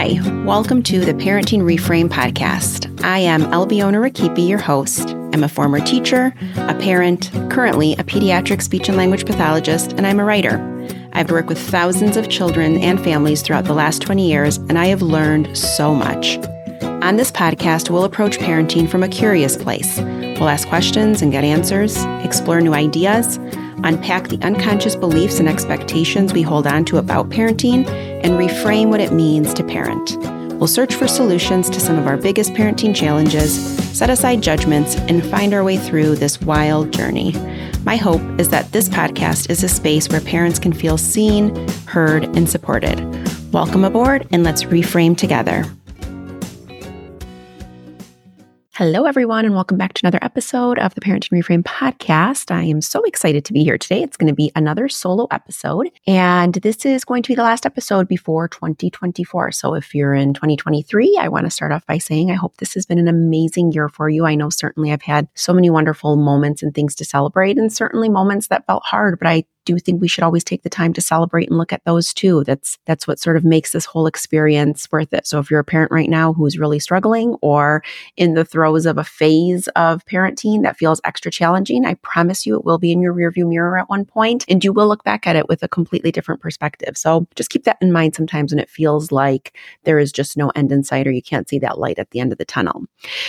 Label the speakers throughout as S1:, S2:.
S1: Hi, welcome to the Parenting Reframe podcast. I am Albiona Rakipi, your host. I'm a former teacher, a parent, currently a pediatric speech and language pathologist, and I'm a writer. I've worked with thousands of children and families throughout the last 20 years, and I have learned so much. On this podcast, we'll approach parenting from a curious place. We'll ask questions and get answers, explore new ideas, unpack the unconscious beliefs and expectations we hold on to about parenting, and reframe what it means to parent. We'll search for solutions to some of our biggest parenting challenges, set aside judgments, and find our way through this wild journey. My hope is that this podcast is a space where parents can feel seen, heard, and supported. Welcome aboard, and let's reframe together. Hello, everyone, and welcome back to another episode of the Parenting Reframe podcast. I am so excited to be here today. It's going to be another solo episode, and this is going to be the last episode before 2024. So, if you're in 2023, I want to start off by saying I hope this has been an amazing year for you. I know certainly I've had so many wonderful moments and things to celebrate, and certainly moments that felt hard, but I do think we should always take the time to celebrate and look at those too. That's that's what sort of makes this whole experience worth it. So if you're a parent right now who's really struggling or in the throes of a phase of parenting that feels extra challenging, I promise you it will be in your rearview mirror at one point and you will look back at it with a completely different perspective. So just keep that in mind sometimes when it feels like there is just no end in sight or you can't see that light at the end of the tunnel.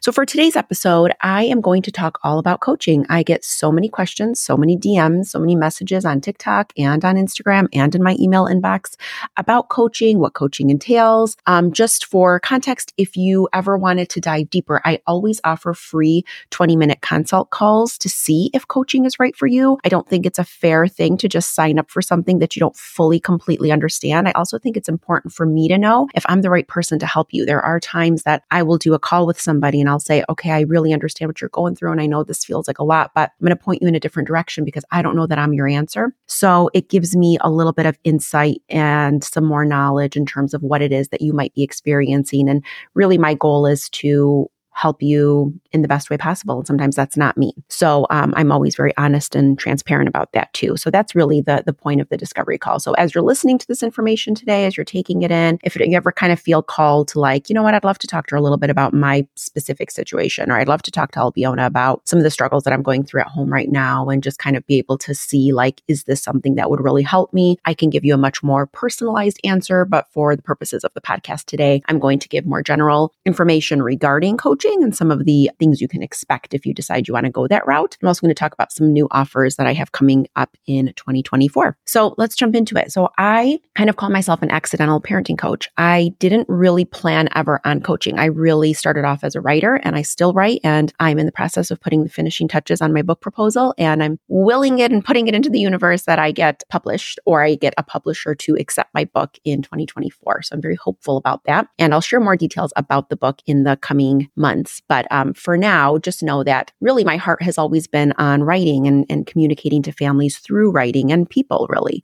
S1: So for today's episode, I am going to talk all about coaching. I get so many questions, so many DMs, so many messages on TikTok and on Instagram and in my email inbox about coaching, what coaching entails. Um, just for context, if you ever wanted to dive deeper, I always offer free 20 minute consult calls to see if coaching is right for you. I don't think it's a fair thing to just sign up for something that you don't fully, completely understand. I also think it's important for me to know if I'm the right person to help you. There are times that I will do a call with somebody and I'll say, okay, I really understand what you're going through. And I know this feels like a lot, but I'm going to point you in a different direction because I don't know that I'm your answer. So it gives me a little bit of insight and some more knowledge in terms of what it is that you might be experiencing. And really, my goal is to help you in the best way possible. And sometimes that's not me. So um, I'm always very honest and transparent about that too. So that's really the the point of the discovery call. So as you're listening to this information today, as you're taking it in, if you ever kind of feel called to like, you know what, I'd love to talk to her a little bit about my specific situation, or I'd love to talk to Albiona about some of the struggles that I'm going through at home right now, and just kind of be able to see like, is this something that would really help me? I can give you a much more personalized answer, but for the purposes of the podcast today, I'm going to give more general information regarding coaching coaching and some of the things you can expect if you decide you want to go that route. I'm also going to talk about some new offers that I have coming up in 2024. So let's jump into it. So I kind of call myself an accidental parenting coach. I didn't really plan ever on coaching. I really started off as a writer and I still write and I'm in the process of putting the finishing touches on my book proposal and I'm willing it and putting it into the universe that I get published or I get a publisher to accept my book in 2024. So I'm very hopeful about that. And I'll share more details about the book in the coming months months. But um, for now, just know that really my heart has always been on writing and, and communicating to families through writing and people, really.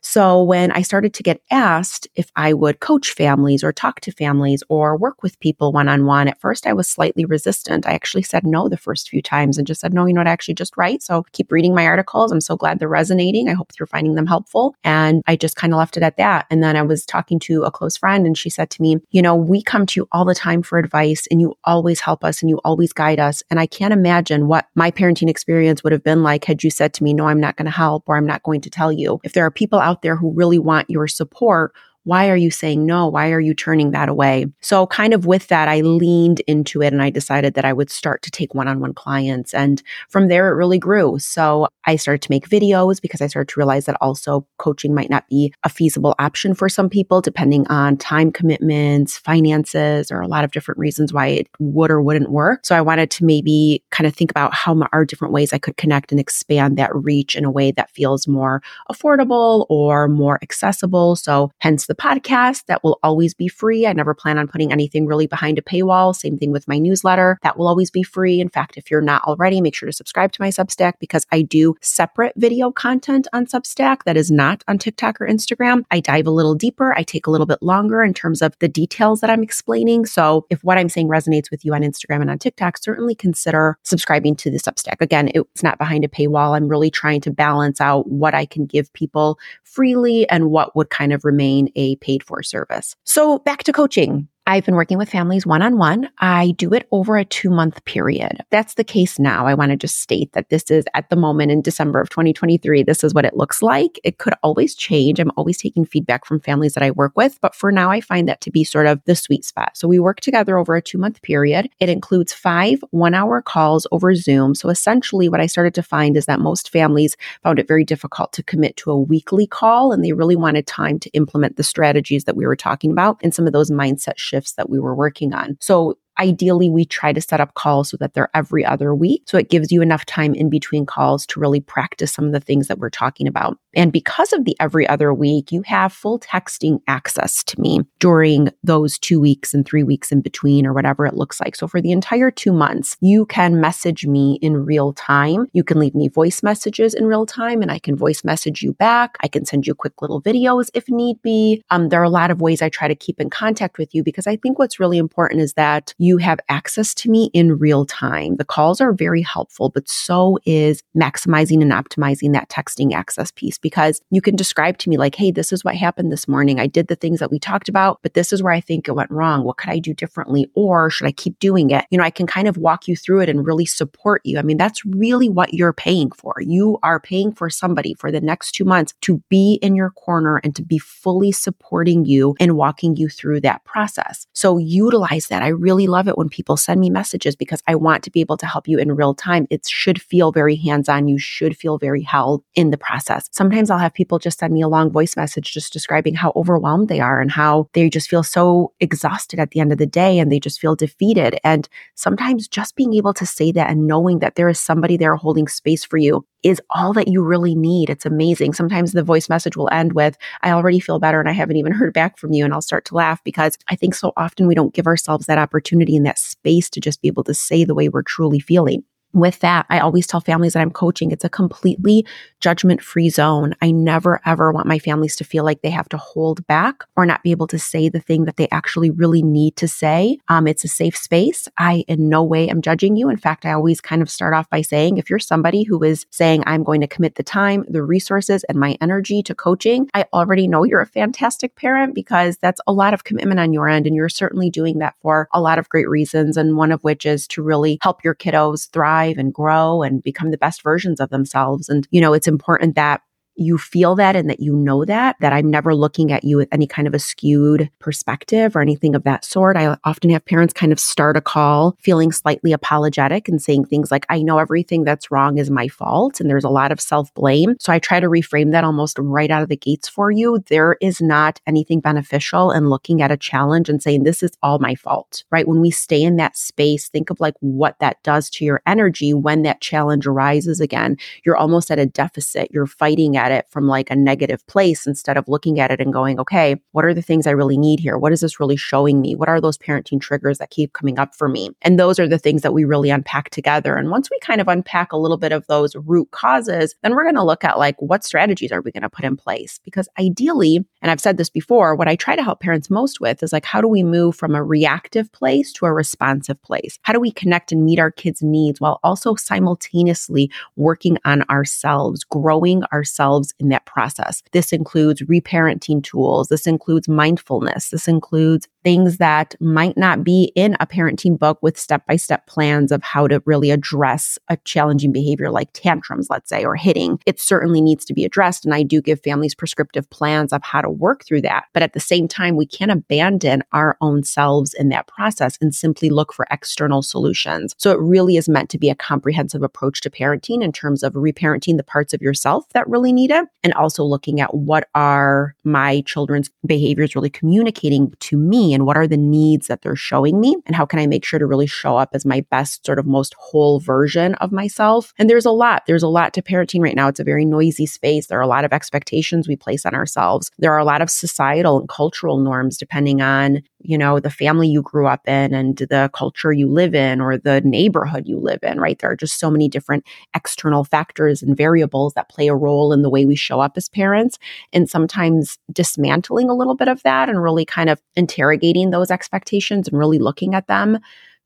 S1: So when I started to get asked if I would coach families or talk to families or work with people one on one, at first I was slightly resistant. I actually said no the first few times and just said, no, you know what, I actually just write. So keep reading my articles. I'm so glad they're resonating. I hope you're finding them helpful. And I just kind of left it at that. And then I was talking to a close friend and she said to me, you know, we come to you all the time for advice and you always always help us and you always guide us. And I can't imagine what my parenting experience would have been like had you said to me, No, I'm not going to help or I'm not going to tell you. If there are people out there who really want your support, why are you saying no? Why are you turning that away? So, kind of with that, I leaned into it and I decided that I would start to take one on one clients. And from there, it really grew. So, I started to make videos because I started to realize that also coaching might not be a feasible option for some people, depending on time commitments, finances, or a lot of different reasons why it would or wouldn't work. So, I wanted to maybe kind of think about how are different ways I could connect and expand that reach in a way that feels more affordable or more accessible. So, hence the podcast that will always be free. I never plan on putting anything really behind a paywall. Same thing with my newsletter that will always be free. In fact, if you're not already, make sure to subscribe to my Substack because I do separate video content on Substack that is not on TikTok or Instagram. I dive a little deeper. I take a little bit longer in terms of the details that I'm explaining. So if what I'm saying resonates with you on Instagram and on TikTok, certainly consider subscribing to the Substack. Again, it's not behind a paywall. I'm really trying to balance out what I can give people freely and what would kind of remain a paid for service. So back to coaching. I've been working with families one on one. I do it over a two month period. That's the case now. I want to just state that this is at the moment in December of 2023. This is what it looks like. It could always change. I'm always taking feedback from families that I work with, but for now, I find that to be sort of the sweet spot. So we work together over a two month period. It includes five one hour calls over Zoom. So essentially, what I started to find is that most families found it very difficult to commit to a weekly call and they really wanted time to implement the strategies that we were talking about and some of those mindset shifts shifts that we were working on. So Ideally, we try to set up calls so that they're every other week. So it gives you enough time in between calls to really practice some of the things that we're talking about. And because of the every other week, you have full texting access to me during those two weeks and three weeks in between or whatever it looks like. So for the entire two months, you can message me in real time. You can leave me voice messages in real time and I can voice message you back. I can send you quick little videos if need be. Um, there are a lot of ways I try to keep in contact with you because I think what's really important is that you have access to me in real time. The calls are very helpful, but so is maximizing and optimizing that texting access piece because you can describe to me, like, hey, this is what happened this morning. I did the things that we talked about, but this is where I think it went wrong. What could I do differently? Or should I keep doing it? You know, I can kind of walk you through it and really support you. I mean, that's really what you're paying for. You are paying for somebody for the next two months to be in your corner and to be fully supporting you and walking you through that process. So utilize that. I really love it when people send me messages because I want to be able to help you in real time. It should feel very hands on. You should feel very held in the process. Sometimes I'll have people just send me a long voice message just describing how overwhelmed they are and how they just feel so exhausted at the end of the day and they just feel defeated. And sometimes just being able to say that and knowing that there is somebody there holding space for you is all that you really need. It's amazing. Sometimes the voice message will end with, I already feel better and I haven't even heard back from you. And I'll start to laugh because I think so often we don't give ourselves that opportunity and that space to just be able to say the way we're truly feeling with that, I always tell families that I'm coaching, it's a completely judgment free zone. I never ever want my families to feel like they have to hold back or not be able to say the thing that they actually really need to say. Um, it's a safe space. I in no way am judging you. In fact, I always kind of start off by saying, if you're somebody who is saying, I'm going to commit the time, the resources, and my energy to coaching, I already know you're a fantastic parent because that's a lot of commitment on your end. And you're certainly doing that for a lot of great reasons. And one of which is to really help your kiddos thrive thrive and grow and become the best versions of themselves. And, you know, it's important that you feel that and that you know that, that I'm never looking at you with any kind of a skewed perspective or anything of that sort. I often have parents kind of start a call feeling slightly apologetic and saying things like, I know everything that's wrong is my fault. And there's a lot of self blame. So I try to reframe that almost right out of the gates for you. There is not anything beneficial in looking at a challenge and saying, this is all my fault, right? When we stay in that space, think of like what that does to your energy when that challenge arises again. You're almost at a deficit. You're fighting at at it from like a negative place instead of looking at it and going, okay, what are the things I really need here? What is this really showing me? What are those parenting triggers that keep coming up for me? And those are the things that we really unpack together. And once we kind of unpack a little bit of those root causes, then we're going to look at like what strategies are we going to put in place? Because ideally, and I've said this before, what I try to help parents most with is like, how do we move from a reactive place to a responsive place? How do we connect and meet our kids' needs while also simultaneously working on ourselves, growing ourselves? In that process. This includes reparenting tools. This includes mindfulness. This includes things that might not be in a parenting book with step by step plans of how to really address a challenging behavior like tantrums, let's say, or hitting. It certainly needs to be addressed. And I do give families prescriptive plans of how to work through that. But at the same time, we can't abandon our own selves in that process and simply look for external solutions. So it really is meant to be a comprehensive approach to parenting in terms of reparenting the parts of yourself that really need it and also looking at what are my children's behaviors really communicating to me and what are the needs that they're showing me and how can I make sure to really show up as my best sort of most whole version of myself. And there's a lot, there's a lot to parenting right now. It's a very noisy space. There are a lot of expectations we place on ourselves. There are a lot of societal and cultural norms depending on, you know, the family you grew up in and the culture you live in or the neighborhood you live in, right? There are just so many different external factors and variables that play a role in the way we show up as parents. And sometimes dismantling a little bit of that and really kind of interrogating those expectations and really looking at them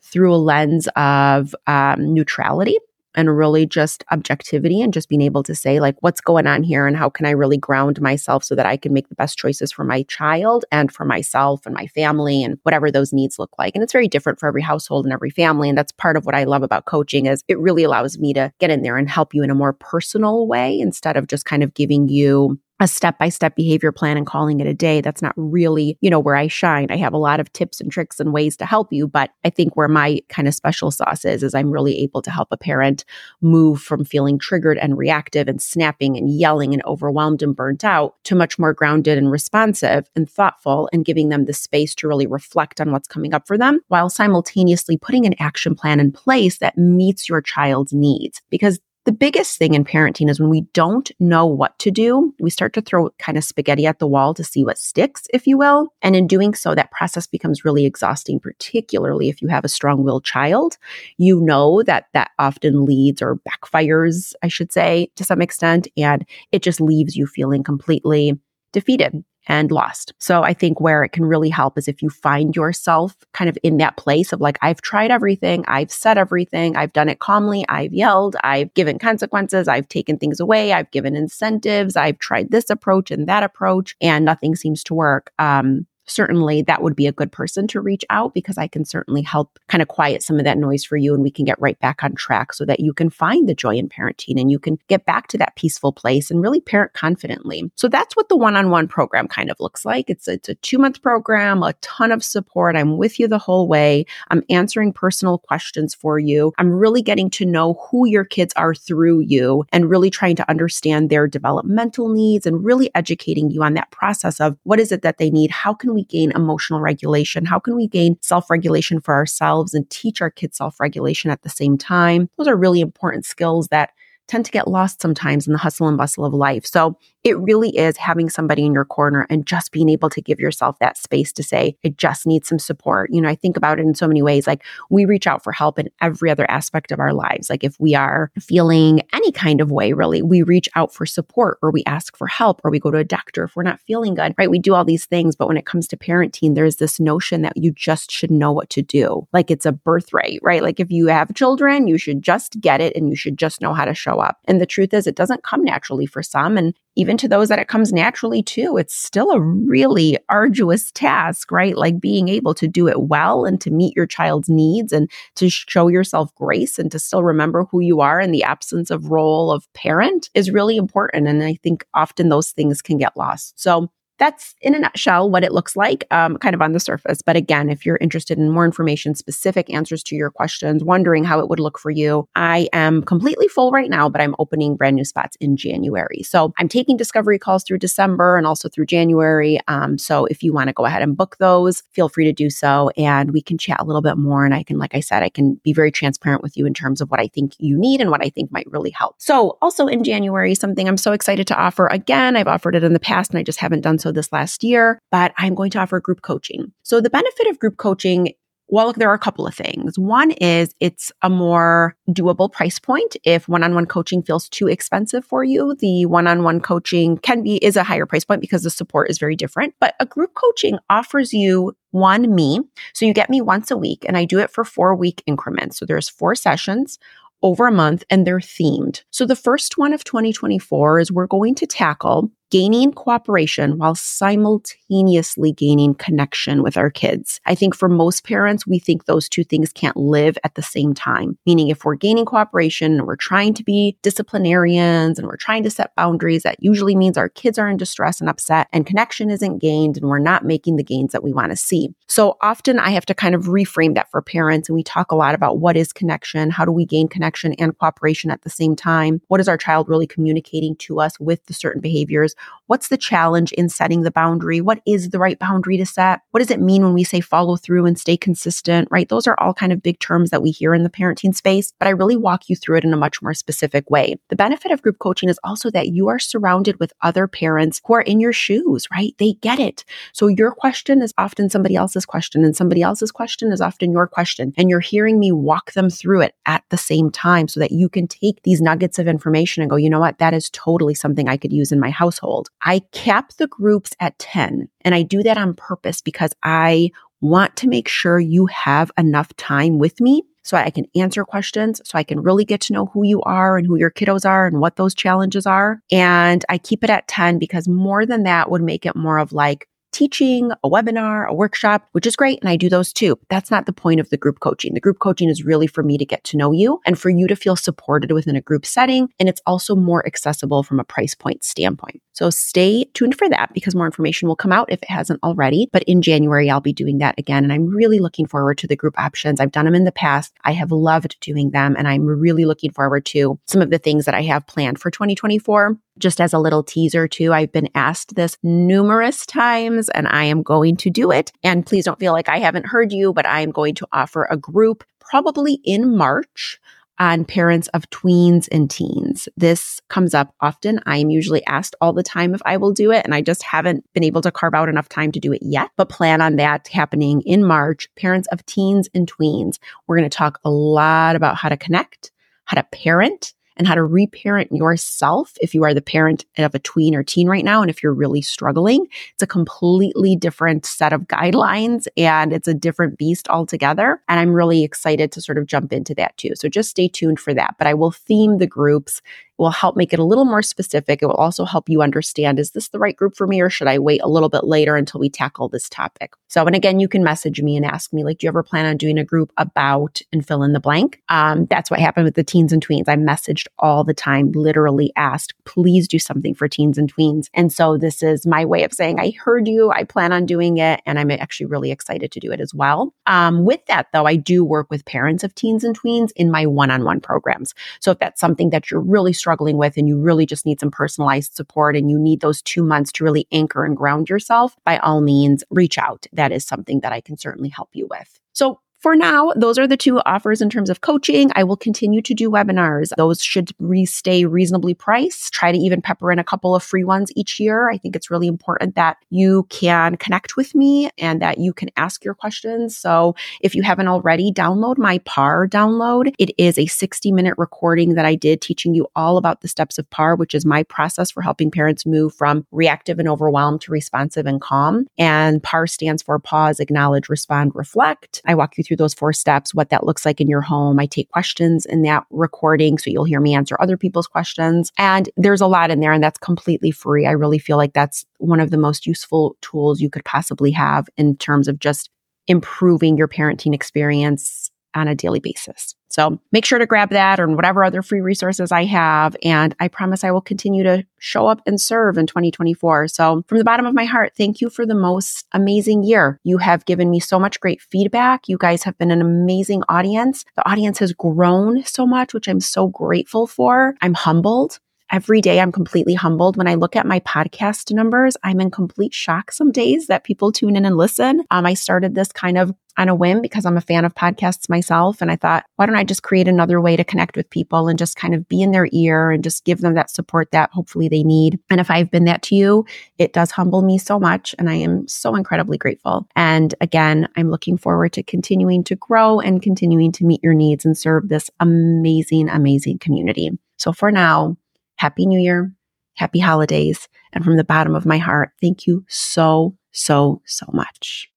S1: through a lens of um, neutrality and really just objectivity and just being able to say, like, what's going on here and how can I really ground myself so that I can make the best choices for my child and for myself and my family and whatever those needs look like. And it's very different for every household and every family. And that's part of what I love about coaching is it really allows me to get in there and help you in a more personal way instead of just kind of giving you a step by step behavior plan and calling it a day. That's not really, you know, where I shine. I have a lot of tips and tricks and ways to help you. But I think where my kind of special sauce is, is I'm really able to help a parent move from feeling triggered and reactive and snapping and yelling and overwhelmed and burnt out to much more grounded and responsive and thoughtful and giving them the space to really reflect on what's coming up for them while simultaneously putting an action plan in place that meets your child's needs. Because the biggest thing in parenting is when we don't know what to do, we start to throw kind of spaghetti at the wall to see what sticks, if you will. And in doing so, that process becomes really exhausting, particularly if you have a strong willed child. You know that that often leads or backfires, I should say, to some extent, and it just leaves you feeling completely defeated and lost. So I think where it can really help is if you find yourself kind of in that place of like, I've tried everything, I've said everything, I've done it calmly, I've yelled, I've given consequences, I've taken things away, I've given incentives, I've tried this approach and that approach, and nothing seems to work. Um, certainly that would be a good person to reach out because I can certainly help kind of quiet some of that noise for you and we can get right back on track so that you can find the joy in parenting and you can get back to that peaceful place and really parent confidently. So that's what the one-on-one program kind of looks like. It's it's a 2-month program, a ton of support. I'm with you the whole way. I'm answering personal questions for you. I'm really getting to know who your kids are through you and really trying to understand their developmental needs and really educating you on that process of what is it that they need? How can we gain emotional regulation? How can we gain self regulation for ourselves and teach our kids self regulation at the same time? Those are really important skills that tend to get lost sometimes in the hustle and bustle of life. So it really is having somebody in your corner and just being able to give yourself that space to say, I just need some support. You know, I think about it in so many ways. Like we reach out for help in every other aspect of our lives. Like if we are feeling any kind of way, really, we reach out for support or we ask for help or we go to a doctor if we're not feeling good, right? We do all these things. But when it comes to parenting, there's this notion that you just should know what to do. Like it's a birthright, right? Like if you have children, you should just get it and you should just know how to show up. And the truth is, it doesn't come naturally for some. And even to those that it comes naturally to, it's still a really arduous task, right? Like being able to do it well and to meet your child's needs and to show yourself grace and to still remember who you are in the absence of role of parent is really important. And I think often those things can get lost. So that's in a nutshell what it looks like, um, kind of on the surface. But again, if you're interested in more information, specific answers to your questions, wondering how it would look for you, I am completely full right now, but I'm opening brand new spots in January. So I'm taking discovery calls through December and also through January. Um, so if you want to go ahead and book those, feel free to do so. And we can chat a little bit more. And I can, like I said, I can be very transparent with you in terms of what I think you need and what I think might really help. So also in January, something I'm so excited to offer again, I've offered it in the past and I just haven't done so this last year, but I'm going to offer group coaching. So the benefit of group coaching well, there are a couple of things. One is it's a more doable price point. If one-on-one coaching feels too expensive for you, the one-on-one coaching can be is a higher price point because the support is very different. But a group coaching offers you one me. So you get me once a week and I do it for 4 week increments. So there's 4 sessions over a month and they're themed. So the first one of 2024 is we're going to tackle gaining cooperation while simultaneously gaining connection with our kids. I think for most parents, we think those two things can't live at the same time. Meaning, if we're gaining cooperation and we're trying to be disciplinarians and we're trying to set boundaries, that usually means our kids are in distress and upset and connection isn't gained and we're not making the gains that we want to see. So often I have to kind of reframe that for parents. And we talk a lot about what is connection? How do we gain connection and cooperation at the same time? What is our child really communicating to us with the certain behaviors? What's the challenge in setting the boundary? What is the right boundary to set? What does it mean when we say follow through and stay consistent, right? Those are all kind of big terms that we hear in the parenting space, but I really walk you through it in a much more specific way. The benefit of group coaching is also that you are surrounded with other parents who are in your shoes, right? They get it. So your question is often somebody else's question and somebody else's question is often your question. And you're hearing me walk them through it at the same time so that you can take these nuggets of information and go, you know what? That is totally something I could use in my household household. I cap the groups at 10 and I do that on purpose because I want to make sure you have enough time with me so I can answer questions, so I can really get to know who you are and who your kiddos are and what those challenges are. And I keep it at 10 because more than that would make it more of like, teaching, a webinar, a workshop, which is great. And I do those too. That's not the point of the group coaching. The group coaching is really for me to get to know you and for you to feel supported within a group setting. And it's also more accessible from a price point standpoint. So stay tuned for that because more information will come out if it hasn't already. But in January, I'll be doing that again. And I'm really looking forward to the group options. I've done them in the past. I have loved doing them. And I'm really looking forward to some of the things that I have planned for 2024. Just as a little teaser, too, I've been asked this numerous times and I am going to do it. And please don't feel like I haven't heard you, but I am going to offer a group probably in March on parents of tweens and teens. This comes up often. I am usually asked all the time if I will do it, and I just haven't been able to carve out enough time to do it yet, but plan on that happening in March. Parents of teens and tweens. We're going to talk a lot about how to connect, how to parent, and how to reparent yourself if you are the parent of a tween or teen right now. And if you're really struggling, it's a completely different set of guidelines and it's a different beast altogether. And I'm really excited to sort of jump into that too. So just stay tuned for that. But I will theme the groups will help make it a little more specific. It will also help you understand is this the right group for me or should I wait a little bit later until we tackle this topic? So, and again, you can message me and ask me, like, do you ever plan on doing a group about and fill in the blank? Um, that's what happened with the teens and tweens. I messaged all the time, literally asked, please do something for teens and tweens. And so this is my way of saying, I heard you, I plan on doing it, and I'm actually really excited to do it as well. Um, with that, though, I do work with parents of teens and tweens in my one on one programs. So if that's something that you're really struggling with and you really just need some personalized support and you need those two months to really anchor and ground yourself, by all means, reach out. That is something that I can certainly help you with. So for now, those are the two offers in terms of coaching. I will continue to do webinars. Those should re- stay reasonably priced. Try to even pepper in a couple of free ones each year. I think it's really important that you can connect with me and that you can ask your questions. So if you haven't already, download my PAR download. It is a 60 minute recording that I did teaching you all about the steps of PAR, which is my process for helping parents move from reactive and overwhelmed to responsive and calm. And PAR stands for pause, acknowledge, respond, reflect. I walk you through through those four steps, what that looks like in your home. I take questions in that recording. So you'll hear me answer other people's questions. And there's a lot in there, and that's completely free. I really feel like that's one of the most useful tools you could possibly have in terms of just improving your parenting experience on a daily basis. So make sure to grab that or whatever other free resources I have. And I promise I will continue to show up and serve in 2024. So from the bottom of my heart, thank you for the most amazing year. You have given me so much great feedback. You guys have been an amazing audience. The audience has grown so much, which I'm so grateful for. I'm humbled every day I'm completely humbled. When I look at my podcast numbers, I'm in complete shock some days that people tune in and listen. Um, I started this kind of on a whim because I'm a fan of podcasts myself. And I thought, why don't I just create another way to connect with people and just kind of be in their ear and just give them that support that hopefully they need. And if I've been that to you, it does humble me so much. And I am so incredibly grateful. And again, I'm looking forward to continuing to grow and continuing to meet your needs and serve this amazing, amazing community. So for now, Happy New Year, happy holidays. And from the bottom of my heart, thank you so, so, so much.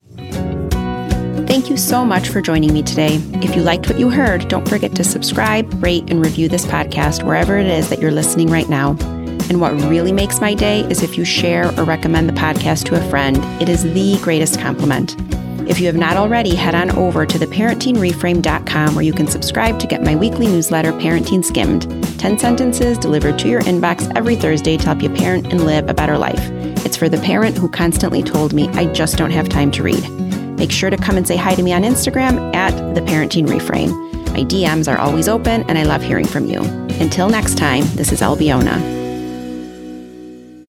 S1: Thank you so much for joining me today. If you liked what you heard, don't forget to subscribe, rate, and review this podcast wherever it is that you're listening right now. And what really makes my day is if you share or recommend the podcast to a friend. It is the greatest compliment. If you have not already, head on over to theparentingreframe.com where you can subscribe to get my weekly newsletter, Parenting Skimmed 10 sentences delivered to your inbox every Thursday to help you parent and live a better life. It's for the parent who constantly told me, I just don't have time to read. Make sure to come and say hi to me on Instagram at The Parenting Reframe. My DMs are always open and I love hearing from you. Until next time, this is Albiona.